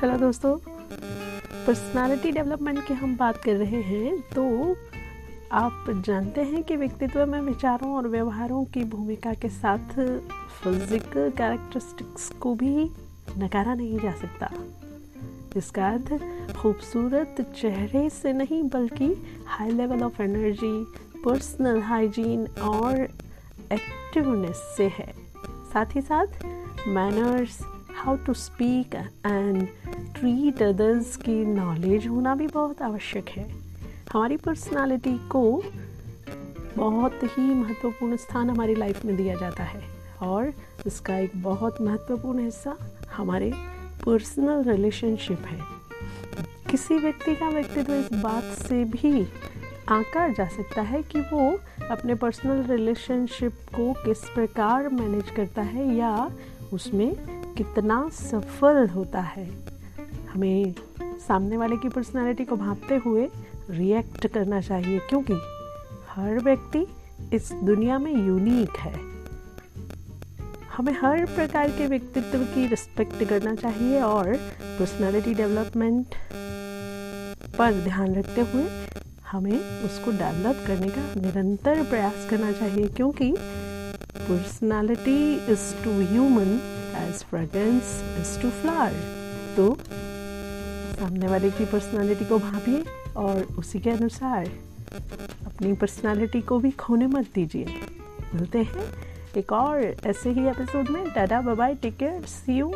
Hello दोस्तों personality development की हम बात कर रहे हैं तो आप जानते हैं कि व्यक्तित्व में विचारों और व्यवहारों की भूमिका के साथ फ़िज़िकल कैरेक्टरिस्टिक्स को भी नकारा नहीं जा सकता। इसका अर्थ, खूबसूरत चेहरे से नहीं, बल्कि high level of energy personal hygiene और एक्टिवनेस से है। साथ ही साथ manners how to speak and treat others की नॉलेज होना भी बहुत आवश्यक है। हमारी पर्सनालिटी को बहुत ही महत्वपूर्ण स्थान हमारी लाइफ में दिया जाता है और इसका एक बहुत महत्वपूर्ण हिस्सा हमारे पर्सनल रिलेशनशिप है। किसी व्यक्ति का व्यक्तित्व इस बात से भी आंका जा सकता है कि वो अपने पर्सनल रिलेशनशिप को किस प्रकार मैनेज करता है या उसमें कितना सफल होता है। हमें सामने वाले की पर्सनालिटी को भापते हुए रिएक्ट करना चाहिए, क्योंकि हर व्यक्ति इस दुनिया में यूनिक है। हमें हर प्रकार के व्यक्तित्व की रिस्पेक्ट करना चाहिए और पर्सनालिटी डेवलपमेंट पर ध्यान रखते हुए हमें उसको डेवलप करने का निरंतर प्रयास करना चाहिए, क्योंकि personality is to human as fragrance is to flower तो सामने वाले की पर्सनालिटी को भापिए और उसी के अनुसार अपनी पर्सनालिटी को भी खोने मत दीजिए। मिलते हैं एक और ऐसे ही एपिसोड में। Tata bye take care see you